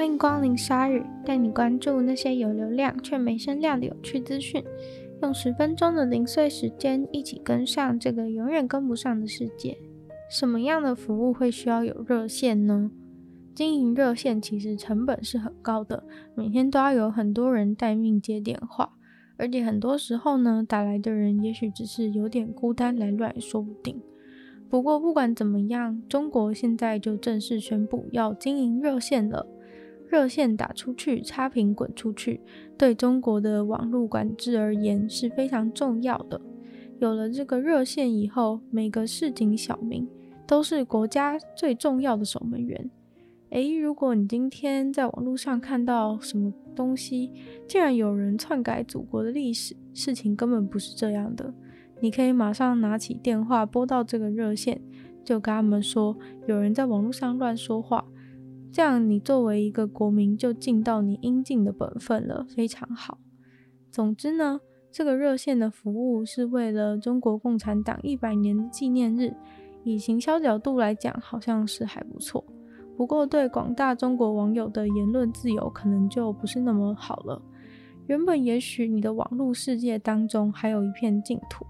欢迎光临鲨鱼，带你关注那些有流量却没声量的有趣资讯。用十分钟的零碎时间，一起跟上这个永远跟不上的世界。什么样的服务会需要有热线呢？经营热线其实成本是很高的，每天都要有很多人待命接电话，而且很多时候呢，打来的人也许只是有点孤单来乱说不定。不过不管怎么样，中国现在就正式宣布要经营热线了。热线打出去，差评滚出去，对中国的网络管制而言是非常重要的。有了这个热线以后，每个市井小民都是国家最重要的守门员。诶，如果你今天在网络上看到什么东西，竟然有人篡改祖国的历史，事情根本不是这样的。你可以马上拿起电话拨到这个热线，就跟他们说有人在网络上乱说话，这样你作为一个国民就尽到你应尽的本分了，非常好。总之呢，这个热线的服务是为了中国共产党一百年的纪念日，以行销角度来讲，好像是还不错。不过对广大中国网友的言论自由，可能就不是那么好了。原本也许你的网络世界当中还有一片净土。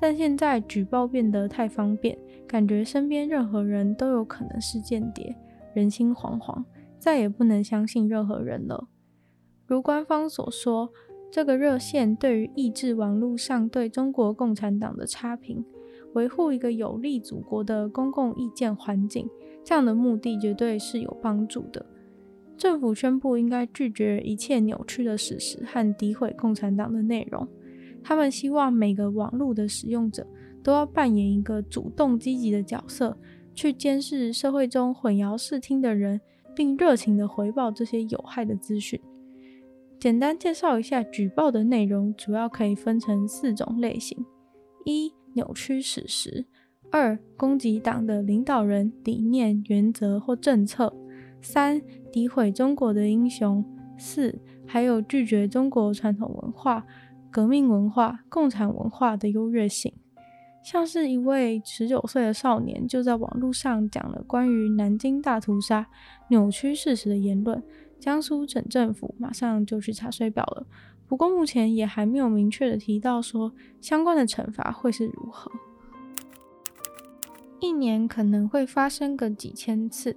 但现在举报变得太方便，感觉身边任何人都有可能是间谍，人心惶惶，再也不能相信任何人了。如官方所说，这个热线对于抑制网络上对中国共产党的差评，维护一个有利祖国的公共意见环境，这样的目的绝对是有帮助的。政府宣布应该拒绝一切扭曲的事实和诋毁共产党的内容。他们希望每个网络的使用者都要扮演一个主动积极的角色，去监视社会中混淆视听的人，并热情地回报这些有害的资讯。简单介绍一下举报的内容，主要可以分成四种类型：一、扭曲史实；二、攻击党的领导人、理念、原则或政策；三、诋毁中国的英雄；四、还有拒绝中国传统文化。革命文化、共产文化的优越性，像是一位十九岁的少年就在网络上讲了关于南京大屠杀扭曲事实的言论，江苏省政府马上就去查水表了。不过目前也还没有明确的提到说相关的惩罚会是如何。一年可能会发生个几千次，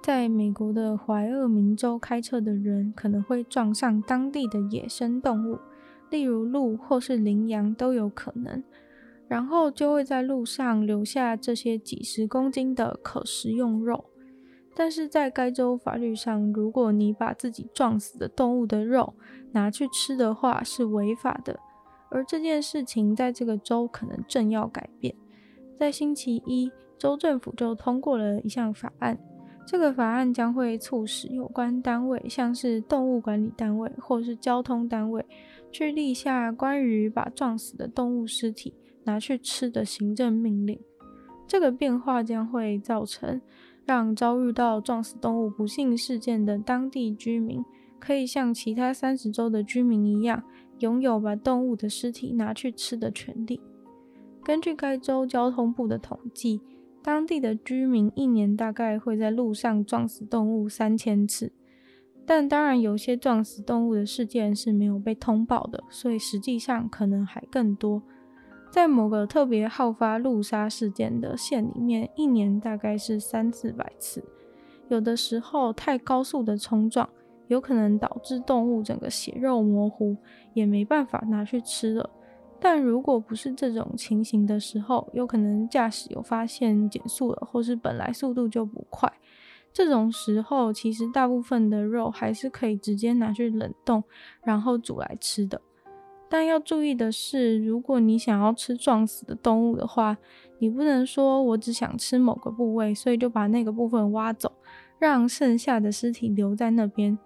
在美国的怀俄明州开车的人可能会撞上当地的野生动物。例如鹿或是羚羊都有可能，然后就会在路上留下这些几十公斤的可食用肉。但是在该州法律上，如果你把自己撞死的动物的肉拿去吃的话，是违法的。而这件事情在这个州可能正要改变。在星期一，州政府就通过了一项法案。这个法案将会促使有关单位，像是动物管理单位或是交通单位，去立下关于把撞死的动物尸体拿去吃的行政命令。这个变化将会造成让遭遇到撞死动物不幸事件的当地居民，可以像其他三十州的居民一样，拥有把动物的尸体拿去吃的权利。根据该州交通部的统计，当地的居民一年大概会在路上撞死动物三千次。但当然，有些撞死动物的事件是没有被通报的，所以实际上可能还更多。在某个特别好发路杀事件的县里面，一年大概是三四百次。有的时候太高速的冲撞，有可能导致动物整个血肉模糊，也没办法拿去吃了。但如果不是这种情形的时候，有可能驾驶有发现减速了，或是本来速度就不快。这种时候，其实大部分的肉还是可以直接拿去冷冻，然后煮来吃的。但要注意的是，如果你想要吃撞死的动物的话，你不能说我只想吃某个部位，所以就把那个部分挖走，让剩下的尸体留在那边。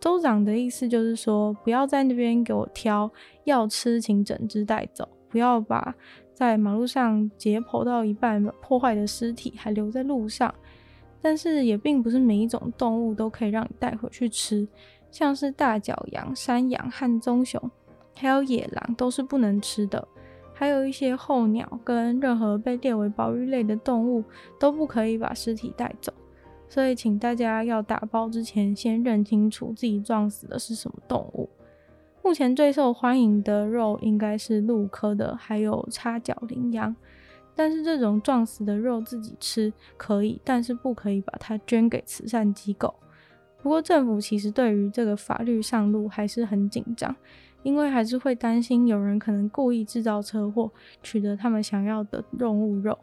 州长的意思就是说，不要在那边给我挑，要吃请整只带走，不要把在马路上解剖到一半破坏的尸体还留在路上。但是也并不是每一种动物都可以让你带回去吃，像是大角羊、山羊和棕熊，还有野狼都是不能吃的。还有一些候鸟跟任何被列为保育类的动物都不可以把尸体带走。所以请大家要打包之前先认清楚自己撞死的是什么动物。目前最受欢迎的肉应该是鹿科的，还有叉角羚羊。但是这种撞死的肉自己吃可以，但是不可以把它捐给慈善机构。不过政府其实对于这个法律上路还是很紧张，因为还是会担心有人可能故意制造车祸，取得他们想要的动物肉，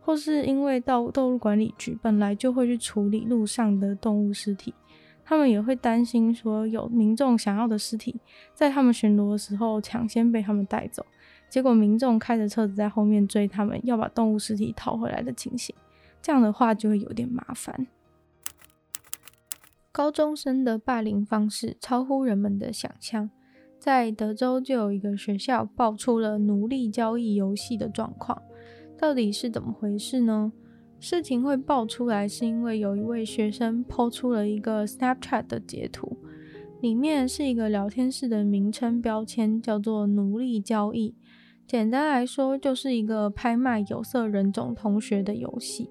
或是因为到动物管理局本来就会去处理路上的动物尸体，他们也会担心说有民众想要的尸体，在他们巡逻的时候抢先被他们带走。结果民众开着车子在后面追他们，要把动物尸体讨回来的情形，这样的话就会有点麻烦。高中生的霸凌方式超乎人们的想象，在德州就有一个学校爆出了奴隶交易游戏的状况，到底是怎么回事呢？事情会爆出来是因为有一位学生抛出了一个 Snapchat 的截图，里面是一个聊天室的名称标签，叫做奴隶交易。简单来说，就是一个拍卖有色人种同学的游戏。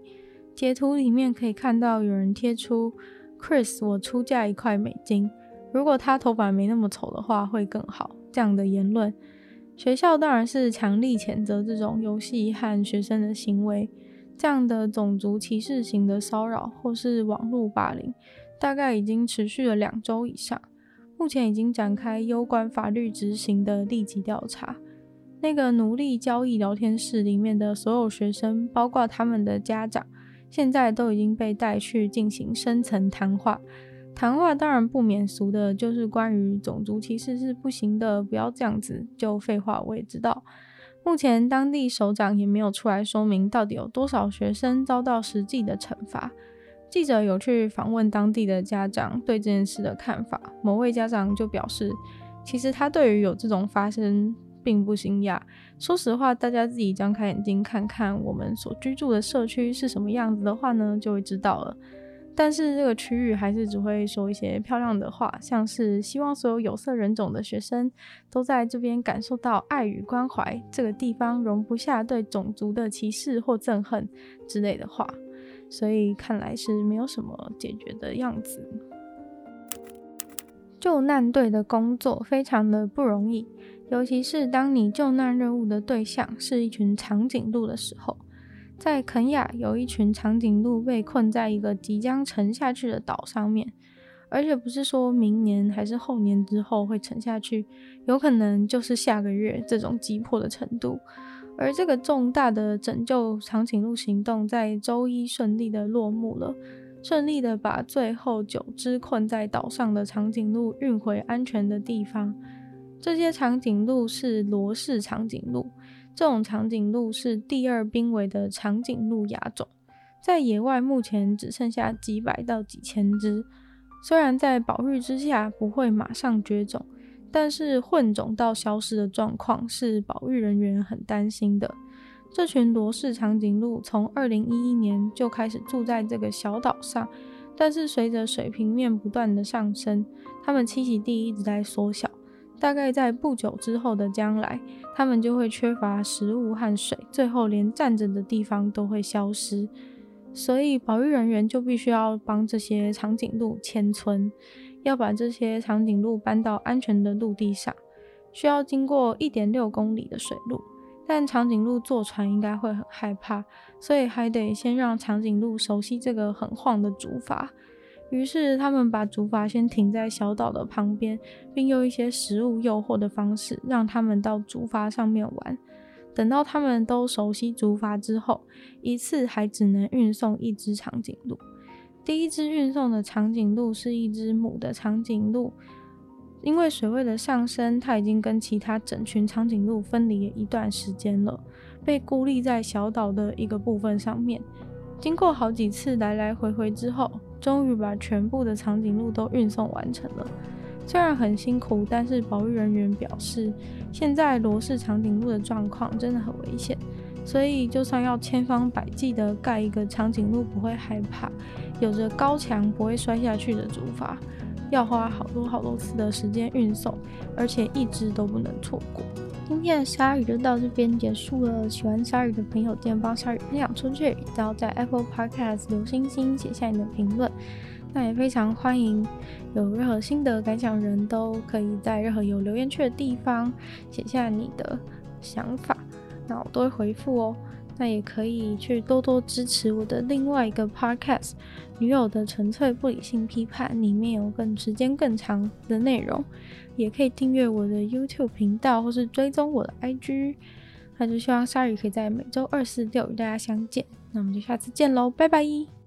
截图里面可以看到有人贴出 “Chris，我出价一块美金，如果他头发没那么丑的话会更好”这样的言论。学校当然是强力谴责这种游戏和学生的行为。这样的种族歧视型的骚扰或是网络霸凌，大概已经持续了两周以上，目前已经展开攸关法律执行的立即调查。那个奴隶交易聊天室里面的所有学生，包括他们的家长，现在都已经被带去进行深层谈话。谈话当然不免俗的，就是关于种族歧视是不行的，不要这样子。就废话，我也知道。目前当地首长也没有出来说明到底有多少学生遭到实际的惩罚。记者有去访问当地的家长对这件事的看法，某位家长就表示，其实他对于有这种发生。并不惊讶。说实话，大家自己张开眼睛看看我们所居住的社区是什么样子的话呢，就会知道了。但是这个区域还是只会说一些漂亮的话，像是希望所有有色人种的学生都在这边感受到爱与关怀，这个地方容不下对种族的歧视或憎恨之类的话。所以看来是没有什么解决的样子。救难队的工作非常的不容易。尤其是当你救难任务的对象是一群长颈鹿的时候，在肯亚有一群长颈鹿被困在一个即将沉下去的岛上面，而且不是说明年还是后年之后会沉下去，有可能就是下个月这种急迫的程度。而这个重大的拯救长颈鹿行动在周一顺利的落幕了，顺利的把最后九只困在岛上的长颈鹿运回安全的地方。这些长颈鹿是罗氏长颈鹿，这种长颈鹿是第二濒危的长颈鹿亚种，在野外目前只剩下几百到几千只。虽然在保育之下不会马上绝种，但是混种到消失的状况是保育人员很担心的。这群罗氏长颈鹿从二零一一年就开始住在这个小岛上，但是随着水平面不断的上升，它们栖息地一直在缩小。大概在不久之后的将来，它们就会缺乏食物和水，最后连站着的地方都会消失。所以保育人员就必须要帮这些长颈鹿迁村，要把这些长颈鹿搬到安全的陆地上，需要经过一点六公里的水路。但长颈鹿坐船应该会很害怕，所以还得先让长颈鹿熟悉这个很晃的竹筏。于是，他们把竹筏先停在小岛的旁边，并用一些食物诱惑的方式，让他们到竹筏上面玩。等到他们都熟悉竹筏之后，一次还只能运送一只长颈鹿。第一只运送的长颈鹿是一只母的长颈鹿，因为水位的上升，它已经跟其他整群长颈鹿分离了一段时间了，被孤立在小岛的一个部分上面。经过好几次来来回回之后，终于把全部的长颈鹿都运送完成了。虽然很辛苦，但是保育人员表示，现在罗氏长颈鹿的状况真的很危险，所以就算要千方百计的盖一个长颈鹿不会害怕、有着高墙不会摔下去的竹筏，要花好多好多次的时间运送，而且一只都不能错过。今天的鲨鱼就到这边结束了。喜欢鲨鱼的朋友，记得帮鲨鱼分享出去，然后在 Apple Podcast 留星星，写下你的评论。那也非常欢迎有任何心得感想人都可以在任何有留言区的地方写下你的想法，那我都会回复哦。那也可以去多多支持我的另外一个 podcast《女友的纯粹不理性批判》，里面有更时间更长的内容。也可以订阅我的 YouTube 频道，或是追踪我的 IG。那就希望鲨鱼可以在每周二、四、六与大家相见。那我们就下次见喽，拜拜。